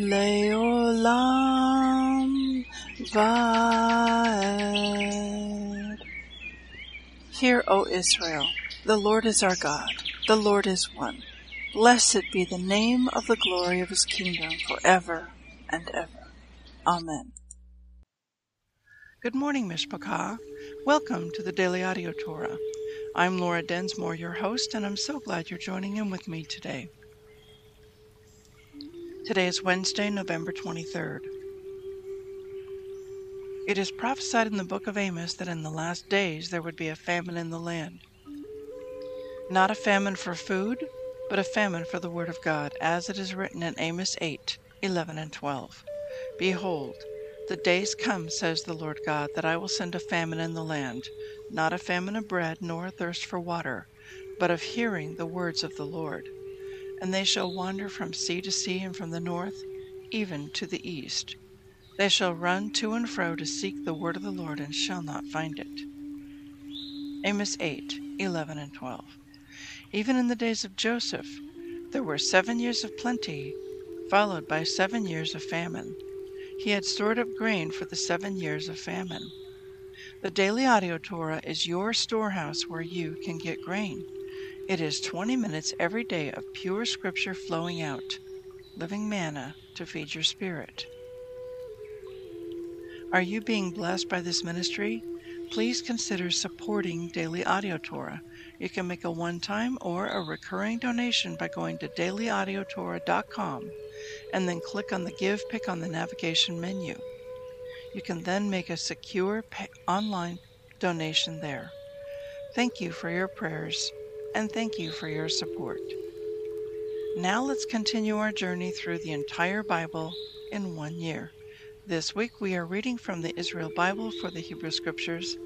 Leolam Vaed. Hear, O Israel, the Lord is our God, the Lord is one. Blessed be the name of the glory of his kingdom forever and ever. Amen. Good morning, Mishpachah. Welcome to the Daily Audio Torah. I'm Laura Densmore, your host, and I'm so glad you're joining in with me today. Today is Wednesday, November 23rd. It is prophesied in the book of Amos that in the last days there would be a famine in the land. Not a famine for food, but a famine for the word of God, as it is written in Amos 8 11 and 12. Behold, the days come, says the Lord God, that I will send a famine in the land, not a famine of bread, nor a thirst for water, but of hearing the words of the Lord and they shall wander from sea to sea and from the north even to the east. They shall run to and fro to seek the word of the Lord and shall not find it. Amos 8 11 and 12. Even in the days of Joseph, there were seven years of plenty, followed by seven years of famine. He had stored up grain for the seven years of famine. The Daily Audio Torah is your storehouse where you can get grain. It is 20 minutes every day of pure scripture flowing out, living manna to feed your spirit. Are you being blessed by this ministry? Please consider supporting Daily Audio Torah. You can make a one time or a recurring donation by going to dailyaudiotorah.com and then click on the Give pick on the navigation menu. You can then make a secure online donation there. Thank you for your prayers and thank you for your support. Now let's continue our journey through the entire Bible in one year. This week we are reading from the Israel Bible for the Hebrew Scriptures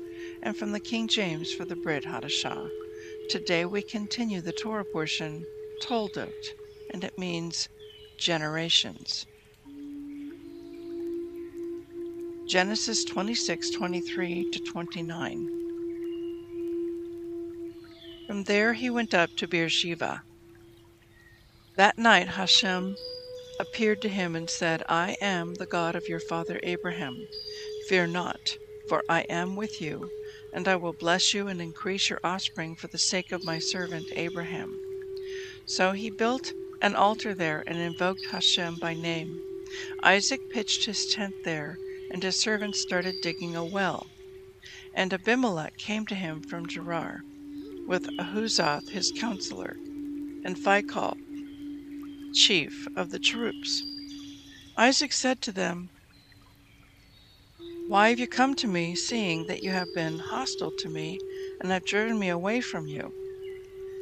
and from the King James for the Brit Hadashah. Today we continue the Torah portion, Toldot, and it means generations. Genesis 26 23 to 29. From there he went up to Beersheba. That night Hashem appeared to him and said, I am the God of your father Abraham. Fear not, for I am with you, and I will bless you and increase your offspring for the sake of my servant Abraham. So he built an altar there and invoked Hashem by name. Isaac pitched his tent there, and his servants started digging a well. And Abimelech came to him from Gerar with Ahuzath his counselor, and Phicol, chief of the troops. Isaac said to them, Why have you come to me, seeing that you have been hostile to me, and have driven me away from you?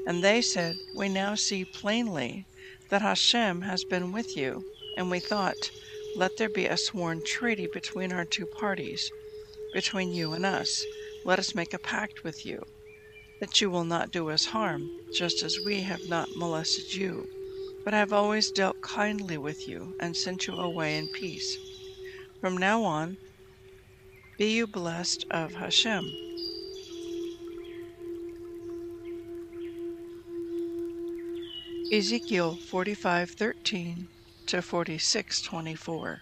And they said, We now see plainly that Hashem has been with you, and we thought, Let there be a sworn treaty between our two parties, between you and us. Let us make a pact with you that you will not do us harm, just as we have not molested you, but have always dealt kindly with you and sent you away in peace. From now on, be you blessed of Hashem. Ezekiel 45:13 to 46:24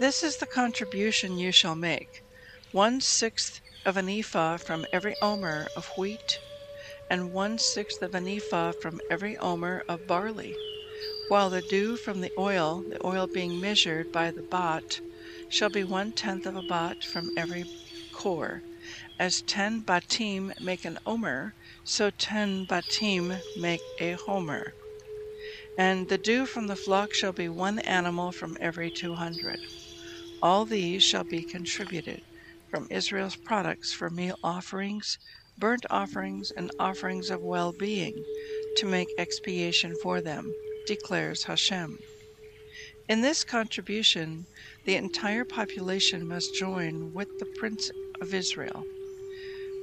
This is the contribution you shall make one sixth of an ephah from every omer of wheat, and one sixth of an ephah from every omer of barley, while the due from the oil, the oil being measured by the bat, shall be one tenth of a bat from every kor. As ten batim make an omer, so ten batim make a homer. And the due from the flock shall be one animal from every two hundred. All these shall be contributed from Israel's products for meal offerings, burnt offerings and offerings of well being, to make expiation for them, declares Hashem. In this contribution, the entire population must join with the Prince of Israel.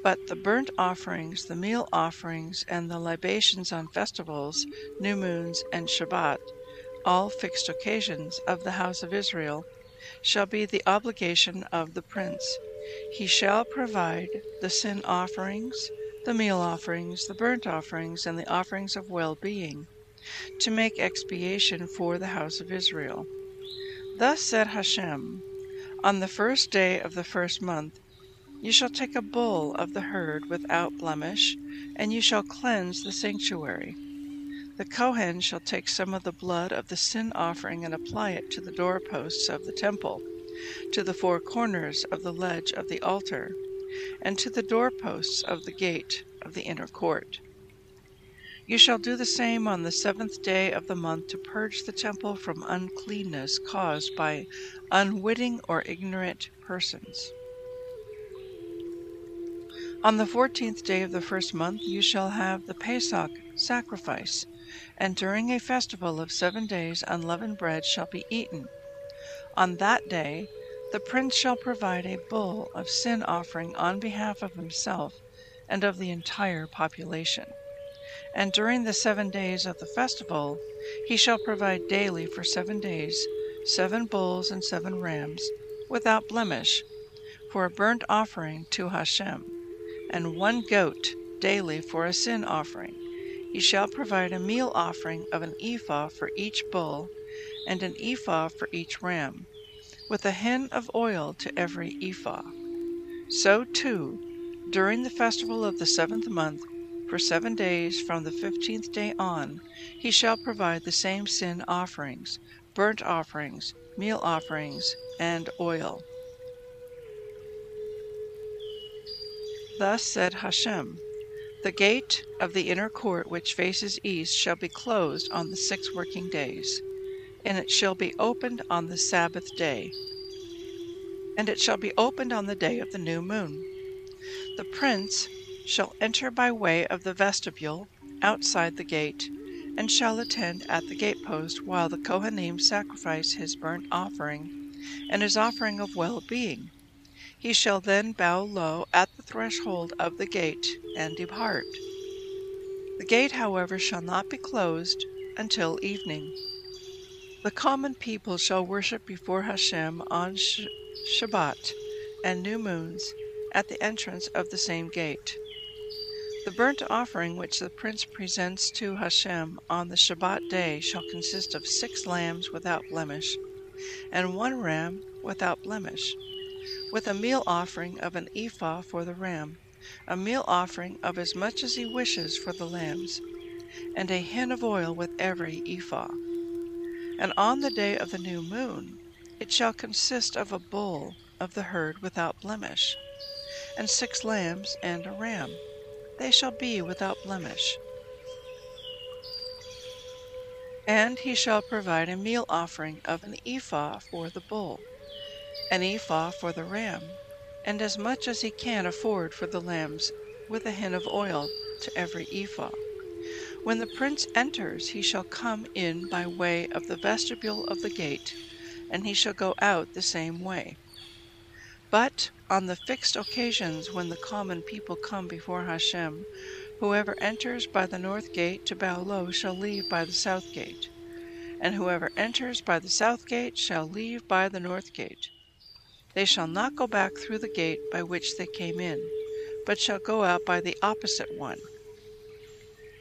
But the burnt offerings, the meal offerings, and the libations on festivals, new moons, and Shabbat, all fixed occasions of the house of Israel, shall be the obligation of the prince. He shall provide the sin offerings, the meal offerings, the burnt offerings, and the offerings of well being, to make expiation for the house of Israel. Thus said Hashem, On the first day of the first month you shall take a bull of the herd without blemish, and you shall cleanse the sanctuary. The Kohen shall take some of the blood of the sin offering and apply it to the doorposts of the temple, to the four corners of the ledge of the altar, and to the doorposts of the gate of the inner court. You shall do the same on the seventh day of the month to purge the temple from uncleanness caused by unwitting or ignorant persons. On the fourteenth day of the first month you shall have the Pesach sacrifice, and during a festival of seven days unleavened bread shall be eaten. On that day the prince shall provide a bull of sin offering on behalf of himself and of the entire population. And during the seven days of the festival he shall provide daily for seven days seven bulls and seven rams, without blemish, for a burnt offering to Hashem and one goat daily for a sin offering. He shall provide a meal offering of an ephah for each bull, and an ephah for each ram, with a hin of oil to every ephah. So too, during the festival of the seventh month, for seven days from the fifteenth day on, he shall provide the same sin offerings, burnt offerings, meal offerings, and oil. Thus said Hashem, The gate of the inner court which faces east shall be closed on the six working days, and it shall be opened on the Sabbath day, and it shall be opened on the day of the new moon. The prince shall enter by way of the vestibule outside the gate, and shall attend at the gatepost while the Kohanim sacrifice his burnt offering and his offering of well being he shall then bow low at the threshold of the gate and depart. The gate, however, shall not be closed until evening. The common people shall worship before Hashem on Sh- Shabbat and new moons at the entrance of the same gate. The burnt offering which the prince presents to Hashem on the Shabbat day shall consist of six lambs without blemish, and one ram without blemish with a meal offering of an ephah for the ram, a meal offering of as much as he wishes for the lambs, and a hin of oil with every ephah. And on the day of the new moon it shall consist of a bull of the herd without blemish, and six lambs and a ram. They shall be without blemish. And he shall provide a meal offering of an ephah for the bull an ephah for the ram, and as much as he can afford for the lambs, with a hin of oil to every ephah. When the prince enters, he shall come in by way of the vestibule of the gate, and he shall go out the same way. But on the fixed occasions when the common people come before Hashem, whoever enters by the north gate to bow low shall leave by the south gate, and whoever enters by the south gate shall leave by the north gate. They shall not go back through the gate by which they came in, but shall go out by the opposite one.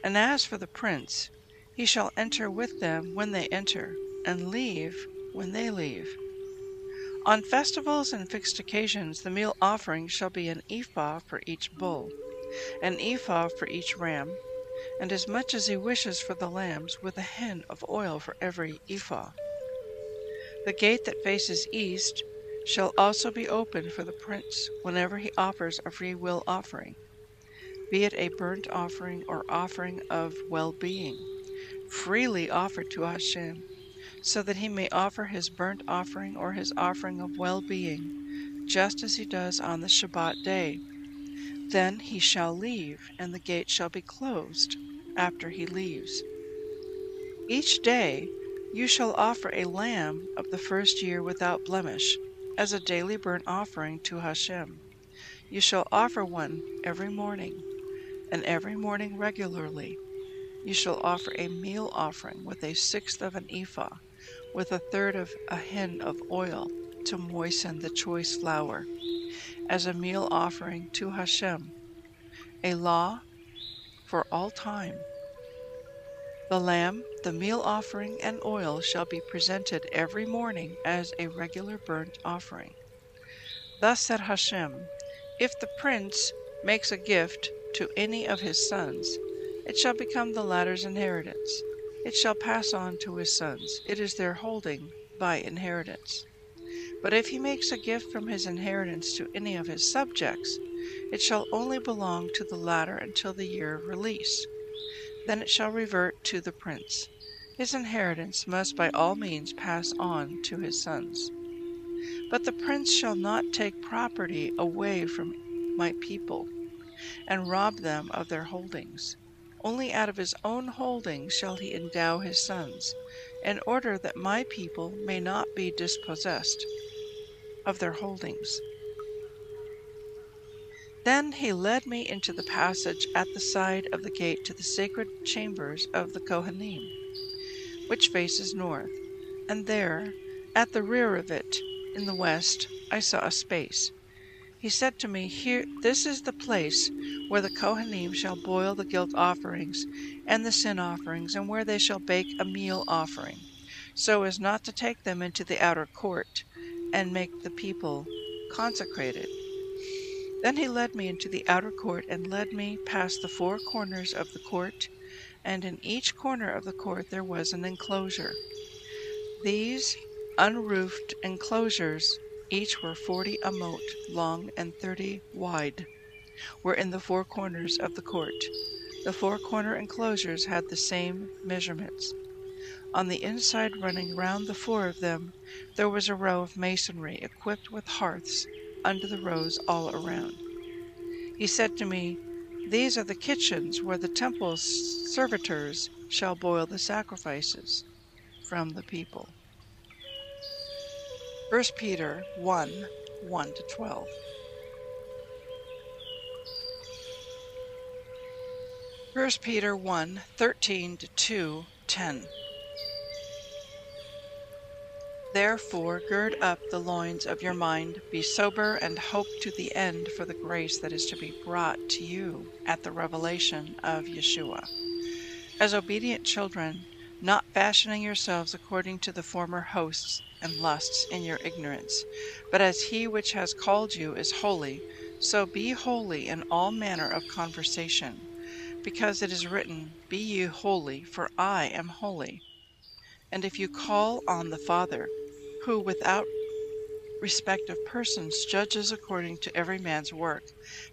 And as for the prince, he shall enter with them when they enter, and leave when they leave. On festivals and fixed occasions, the meal offering shall be an ephah for each bull, an ephah for each ram, and as much as he wishes for the lambs, with a hin of oil for every ephah. The gate that faces east shall also be open for the prince whenever he offers a free will offering, be it a burnt offering or offering of well being, freely offered to Hashem, so that he may offer his burnt offering or his offering of well being, just as he does on the Shabbat day. Then he shall leave, and the gate shall be closed after he leaves. Each day you shall offer a lamb of the first year without blemish, as a daily burnt offering to Hashem. You shall offer one every morning, and every morning regularly. You shall offer a meal offering with a sixth of an ephah, with a third of a hin of oil to moisten the choice flour, as a meal offering to Hashem, a law for all time. The lamb, the meal offering, and oil shall be presented every morning as a regular burnt offering. Thus said Hashem, If the prince makes a gift to any of his sons, it shall become the latter's inheritance. It shall pass on to his sons. It is their holding by inheritance. But if he makes a gift from his inheritance to any of his subjects, it shall only belong to the latter until the year of release. Then it shall revert to the prince. His inheritance must by all means pass on to his sons. But the prince shall not take property away from my people, and rob them of their holdings. Only out of his own holdings shall he endow his sons, in order that my people may not be dispossessed of their holdings. Then he led me into the passage at the side of the gate to the sacred chambers of the Kohanim, which faces north, and there, at the rear of it, in the west, I saw a space. He said to me, Here this is the place where the Kohanim shall boil the guilt offerings and the sin offerings, and where they shall bake a meal offering, so as not to take them into the outer court, and make the people consecrated. Then he led me into the outer court and led me past the four corners of the court, and in each corner of the court there was an enclosure. These unroofed enclosures, each were forty amot long and thirty wide, were in the four corners of the court. The four corner enclosures had the same measurements. On the inside, running round the four of them, there was a row of masonry equipped with hearths under the rows all around. He said to me, These are the kitchens where the temple's servitors shall boil the sacrifices from the people. 1 Peter 1 1 to 12. First Peter 1 13 to 2 10. Therefore, gird up the loins of your mind, be sober, and hope to the end for the grace that is to be brought to you at the revelation of Yeshua. As obedient children, not fashioning yourselves according to the former hosts and lusts in your ignorance, but as he which has called you is holy, so be holy in all manner of conversation, because it is written, Be ye holy, for I am holy. And if you call on the Father, who without respect of persons judges according to every man's work,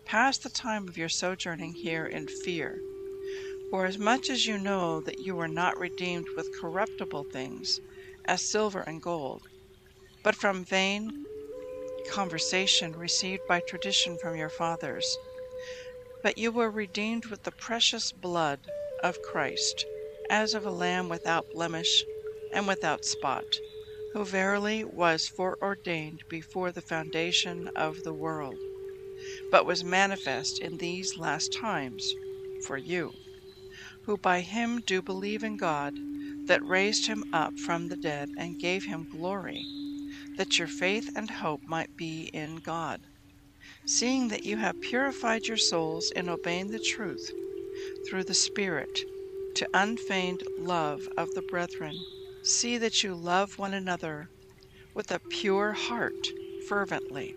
pass the time of your sojourning here in fear. For as much as you know that you were not redeemed with corruptible things, as silver and gold, but from vain conversation received by tradition from your fathers, but you were redeemed with the precious blood of Christ, as of a lamb without blemish and without spot who verily was foreordained before the foundation of the world, but was manifest in these last times for you, who by him do believe in God, that raised him up from the dead and gave him glory, that your faith and hope might be in God. Seeing that you have purified your souls in obeying the truth through the Spirit to unfeigned love of the brethren See that you love one another with a pure heart fervently,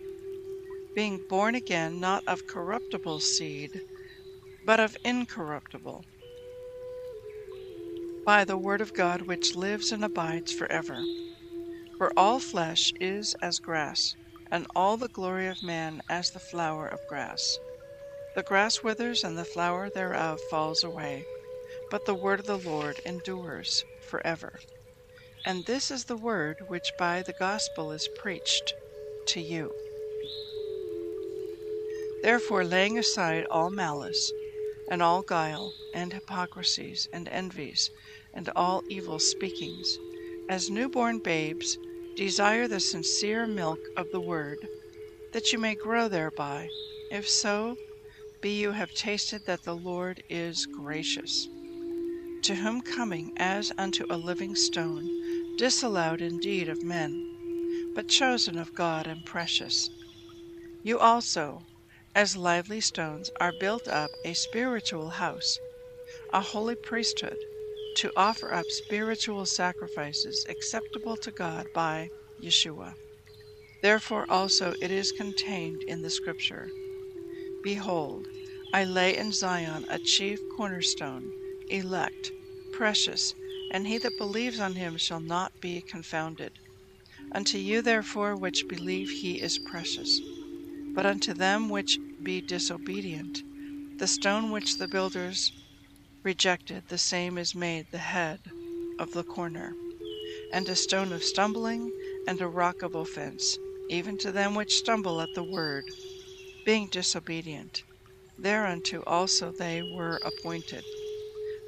being born again not of corruptible seed, but of incorruptible, by the word of God which lives and abides forever. For all flesh is as grass, and all the glory of man as the flower of grass. The grass withers, and the flower thereof falls away, but the word of the Lord endures forever. And this is the word which by the gospel is preached to you. Therefore, laying aside all malice, and all guile, and hypocrisies, and envies, and all evil speakings, as newborn babes, desire the sincere milk of the word, that you may grow thereby. If so, be you have tasted that the Lord is gracious. To whom coming as unto a living stone, disallowed indeed of men, but chosen of God and precious, you also, as lively stones, are built up a spiritual house, a holy priesthood, to offer up spiritual sacrifices acceptable to God by Yeshua. Therefore also it is contained in the Scripture Behold, I lay in Zion a chief cornerstone, elect, precious, and he that believes on him shall not be confounded. Unto you therefore which believe he is precious. But unto them which be disobedient, the stone which the builders rejected, the same is made the head of the corner, and a stone of stumbling, and a rock of offense, even to them which stumble at the word, being disobedient. Thereunto also they were appointed.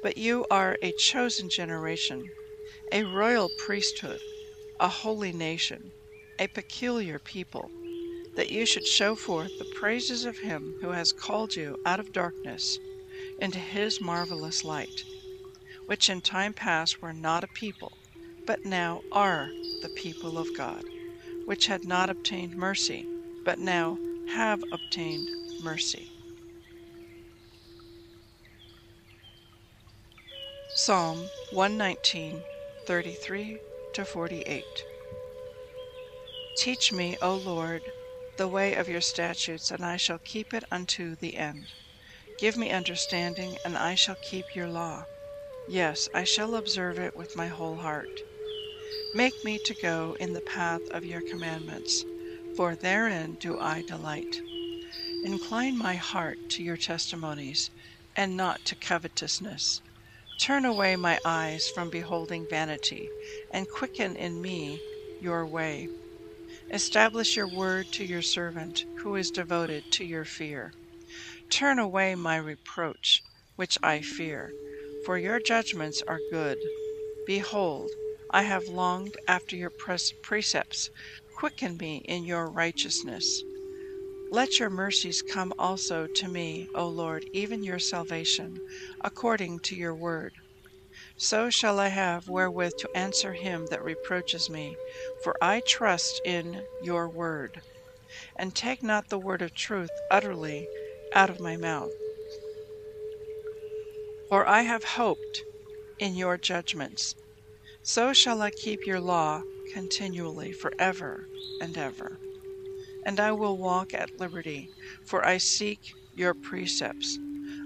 But you are a chosen generation, a royal priesthood, a holy nation, a peculiar people, that you should show forth the praises of him who has called you out of darkness into his marvelous light, which in time past were not a people, but now are the people of God, which had not obtained mercy, but now have obtained mercy. Psalm 119, 33 to 48. Teach me, O Lord, the way of your statutes, and I shall keep it unto the end. Give me understanding, and I shall keep your law. Yes, I shall observe it with my whole heart. Make me to go in the path of your commandments, for therein do I delight. Incline my heart to your testimonies, and not to covetousness. Turn away my eyes from beholding vanity, and quicken in me your way. Establish your word to your servant, who is devoted to your fear. Turn away my reproach, which I fear, for your judgments are good. Behold, I have longed after your precepts. Quicken me in your righteousness. Let your mercies come also to me, O Lord, even your salvation, according to your word. So shall I have wherewith to answer him that reproaches me, for I trust in your word. And take not the word of truth utterly out of my mouth. For I have hoped in your judgments. So shall I keep your law continually forever and ever. And I will walk at liberty, for I seek your precepts.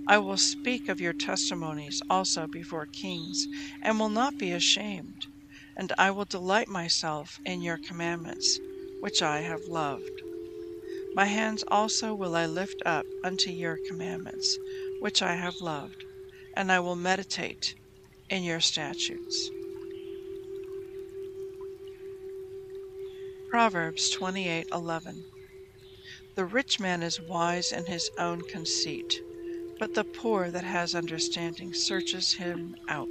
I will speak of your testimonies also before kings, and will not be ashamed. And I will delight myself in your commandments, which I have loved. My hands also will I lift up unto your commandments, which I have loved, and I will meditate in your statutes. Proverbs 28:11 The rich man is wise in his own conceit but the poor that has understanding searches him out.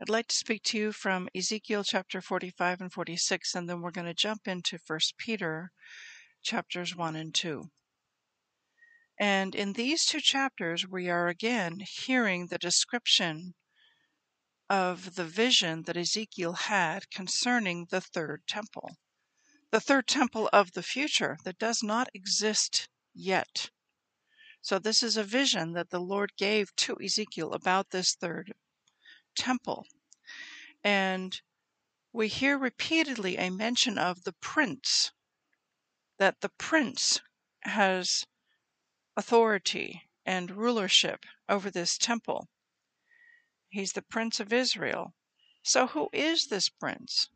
I'd like to speak to you from Ezekiel chapter 45 and 46, and then we're going to jump into 1 Peter chapters 1 and 2. And in these two chapters, we are again hearing the description of the vision that Ezekiel had concerning the third temple. The third temple of the future that does not exist yet. So, this is a vision that the Lord gave to Ezekiel about this third temple. And we hear repeatedly a mention of the prince, that the prince has authority and rulership over this temple. He's the prince of Israel. So, who is this prince?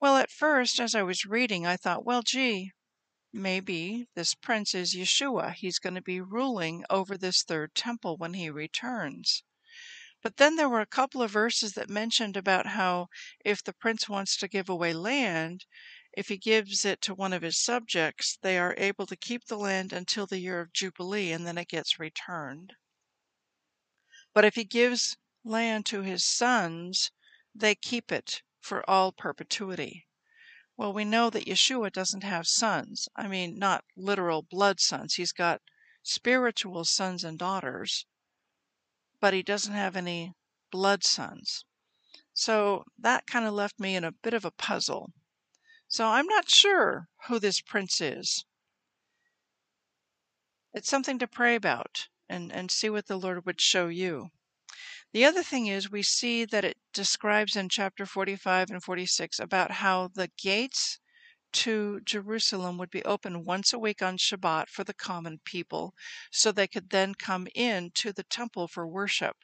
Well, at first, as I was reading, I thought, well, gee, maybe this prince is Yeshua. He's going to be ruling over this third temple when he returns. But then there were a couple of verses that mentioned about how if the prince wants to give away land, if he gives it to one of his subjects, they are able to keep the land until the year of Jubilee and then it gets returned. But if he gives land to his sons, they keep it for all perpetuity. Well, we know that Yeshua doesn't have sons. I mean, not literal blood sons. He's got spiritual sons and daughters, but he doesn't have any blood sons. So that kind of left me in a bit of a puzzle. So I'm not sure who this prince is. It's something to pray about and, and see what the Lord would show you. The other thing is, we see that it describes in chapter 45 and 46 about how the gates to Jerusalem would be open once a week on Shabbat for the common people, so they could then come in to the temple for worship.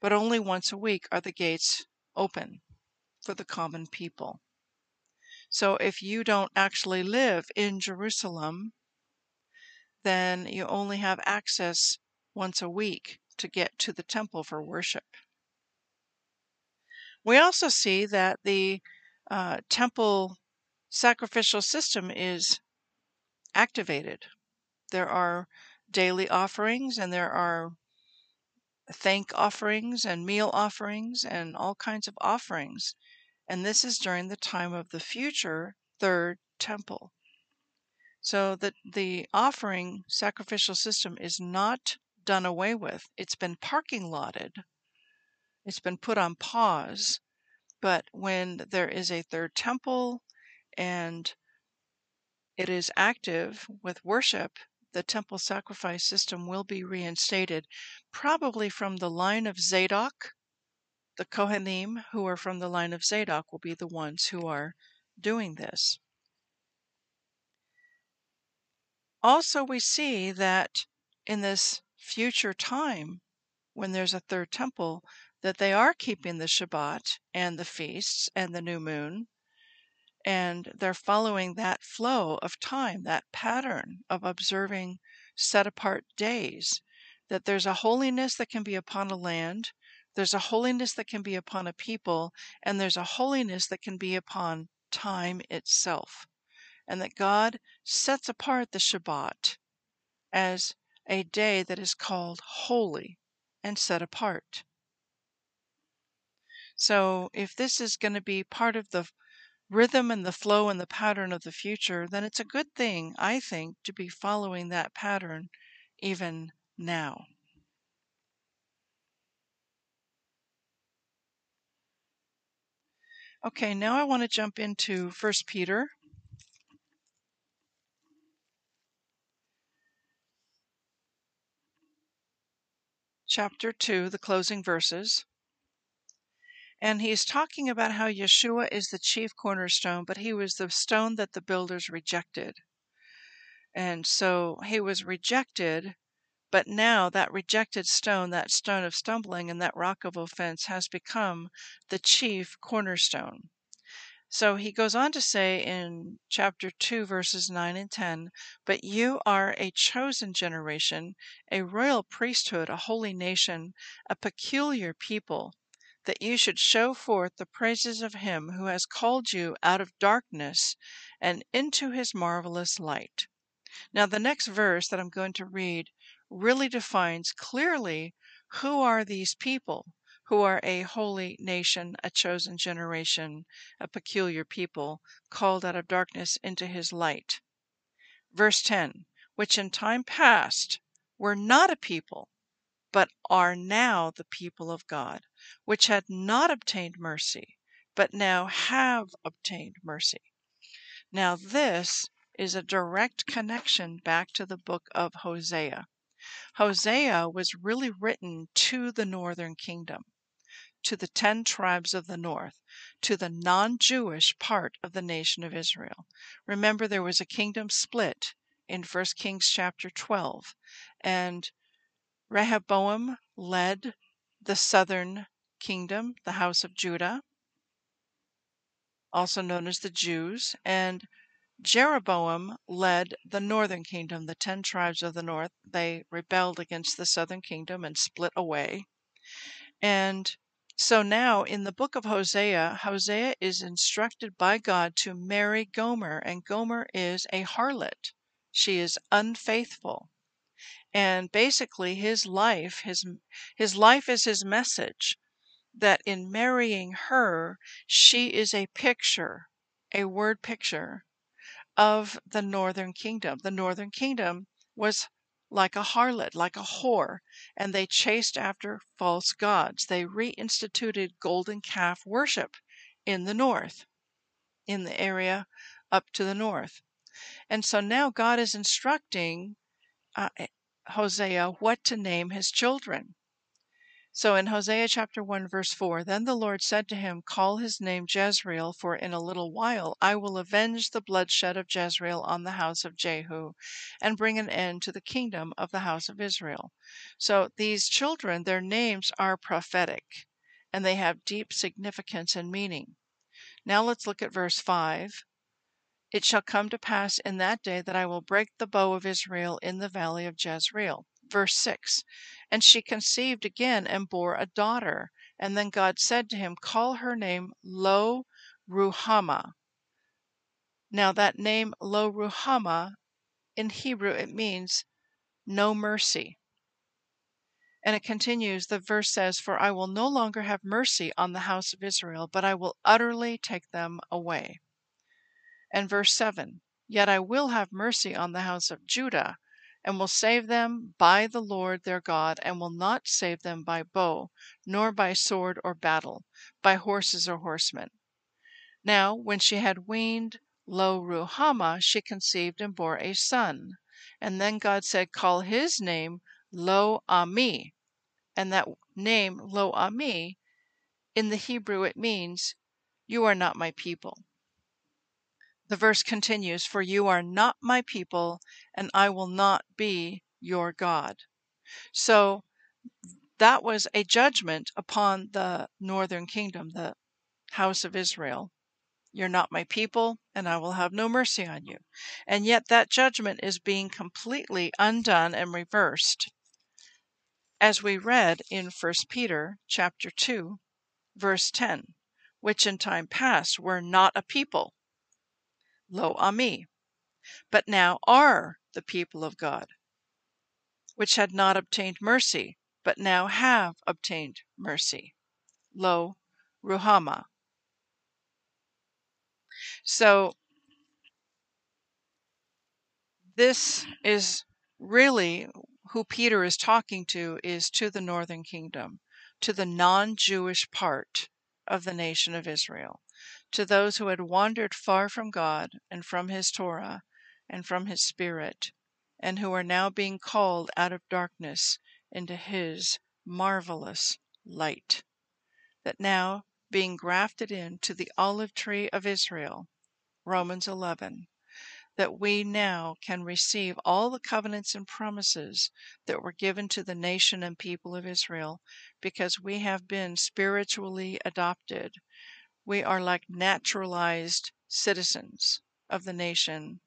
But only once a week are the gates open for the common people. So if you don't actually live in Jerusalem, then you only have access once a week to get to the temple for worship. We also see that the uh, temple sacrificial system is activated. There are daily offerings and there are thank offerings and meal offerings and all kinds of offerings. And this is during the time of the future third temple. So that the offering sacrificial system is not done away with. It's been parking lotted. It's been put on pause. But when there is a third temple and it is active with worship, the temple sacrifice system will be reinstated, probably from the line of Zadok. The Kohanim, who are from the line of Zadok, will be the ones who are doing this. Also, we see that in this future time, when there's a third temple, that they are keeping the Shabbat and the feasts and the new moon, and they're following that flow of time, that pattern of observing set apart days. That there's a holiness that can be upon a land, there's a holiness that can be upon a people, and there's a holiness that can be upon time itself. And that God sets apart the Shabbat as a day that is called holy and set apart. So, if this is going to be part of the rhythm and the flow and the pattern of the future, then it's a good thing, I think, to be following that pattern even now. Okay, now I want to jump into 1 Peter chapter 2, the closing verses. And he's talking about how Yeshua is the chief cornerstone, but he was the stone that the builders rejected. And so he was rejected, but now that rejected stone, that stone of stumbling, and that rock of offense has become the chief cornerstone. So he goes on to say in chapter 2, verses 9 and 10 But you are a chosen generation, a royal priesthood, a holy nation, a peculiar people, that you should show forth the praises of him who has called you out of darkness and into his marvelous light. Now, the next verse that I'm going to read really defines clearly who are these people who are a holy nation, a chosen generation, a peculiar people, called out of darkness into his light. Verse 10 Which in time past were not a people, but are now the people of God, which had not obtained mercy, but now have obtained mercy. Now, this is a direct connection back to the book of Hosea. Hosea was really written to the northern kingdom to the ten tribes of the north, to the non Jewish part of the nation of Israel. Remember, there was a kingdom split in 1 Kings chapter 12, and Rehoboam led the southern kingdom, the house of Judah, also known as the Jews, and Jeroboam led the northern kingdom, the ten tribes of the north. They rebelled against the southern kingdom and split away. And So now in the book of Hosea, Hosea is instructed by God to marry Gomer, and Gomer is a harlot. She is unfaithful. And basically his life, his his life is his message that in marrying her, she is a picture, a word picture of the northern kingdom. The northern kingdom was like a harlot, like a whore, and they chased after false gods. They reinstituted golden calf worship in the north, in the area up to the north. And so now God is instructing uh, Hosea what to name his children. So in Hosea chapter 1 verse 4, then the Lord said to him, Call his name Jezreel, for in a little while I will avenge the bloodshed of Jezreel on the house of Jehu, and bring an end to the kingdom of the house of Israel. So these children, their names are prophetic, and they have deep significance and meaning. Now let's look at verse 5. It shall come to pass in that day that I will break the bow of Israel in the valley of Jezreel. Verse 6 And she conceived again and bore a daughter. And then God said to him, Call her name Lo Ruhamah. Now, that name Lo Ruhamah, in Hebrew, it means no mercy. And it continues, the verse says, For I will no longer have mercy on the house of Israel, but I will utterly take them away. And verse 7 Yet I will have mercy on the house of Judah, and will save them by the Lord their God, and will not save them by bow, nor by sword or battle, by horses or horsemen. Now, when she had weaned Lo Ruhamah, she conceived and bore a son. And then God said, Call his name Lo Ami. And that name, Lo Ami, in the Hebrew it means, You are not my people. The verse continues, For you are not my people, and I will not be your God. So that was a judgment upon the northern kingdom, the house of Israel. You're not my people, and I will have no mercy on you. And yet that judgment is being completely undone and reversed. As we read in 1 Peter chapter 2, verse 10, which in time past were not a people, lo ami, but now are the people of God, which had not obtained mercy, but now have obtained mercy. Lo Ruhamah. So this is really who Peter is talking to is to the northern kingdom, to the non-Jewish part of the nation of Israel to those who had wandered far from God and from His Torah and from His Spirit, and who are now being called out of darkness into His marvelous light. That now, being grafted into the olive tree of Israel, Romans 11, that we now can receive all the covenants and promises that were given to the nation and people of Israel because we have been spiritually adopted we are like naturalized citizens of the nation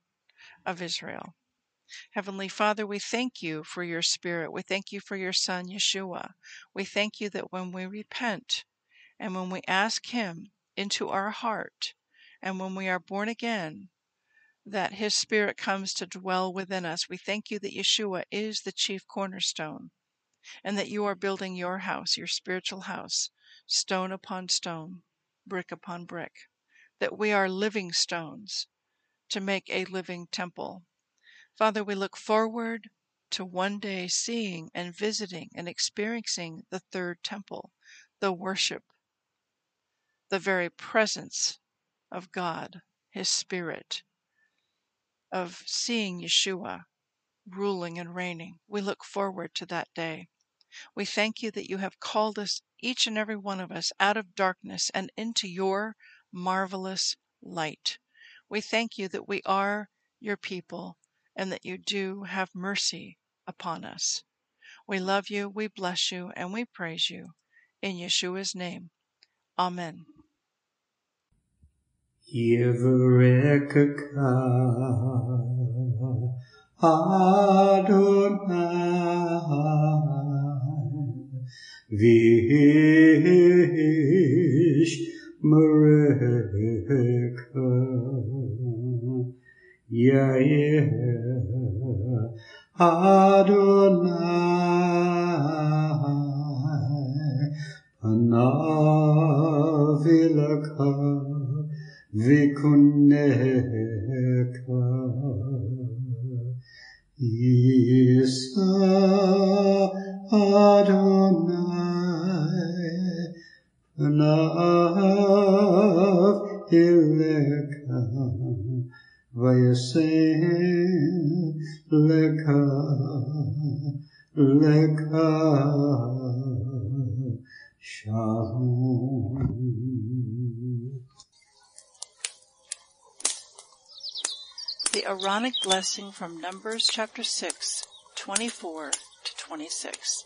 of Israel. Heavenly Father, we thank you for your Spirit. We thank you for your Son, Yeshua. We thank you that when we repent and when we ask Him into our heart and when we are born again, that His Spirit comes to dwell within us. We thank you that Yeshua is the chief cornerstone and that you are building your house, your spiritual house, stone upon stone brick upon brick, that we are living stones to make a living temple. Father, we look forward to one day seeing and visiting and experiencing the third temple, the worship, the very presence of God, His Spirit, of seeing Yeshua ruling and reigning. We look forward to that day. We thank you that you have called us, each and every one of us, out of darkness and into your marvelous light. We thank you that we are your people and that you do have mercy upon us. We love you, we bless you, and we praise you. In Yeshua's name. Amen. Adonai. Vishmareka. Yeah, yeah. Adonai Vikuneka Isa Adonai Panav Ileka Vayasen Leka Leka Shalom The Aaronic blessing from Numbers chapter 6, 24 to 26.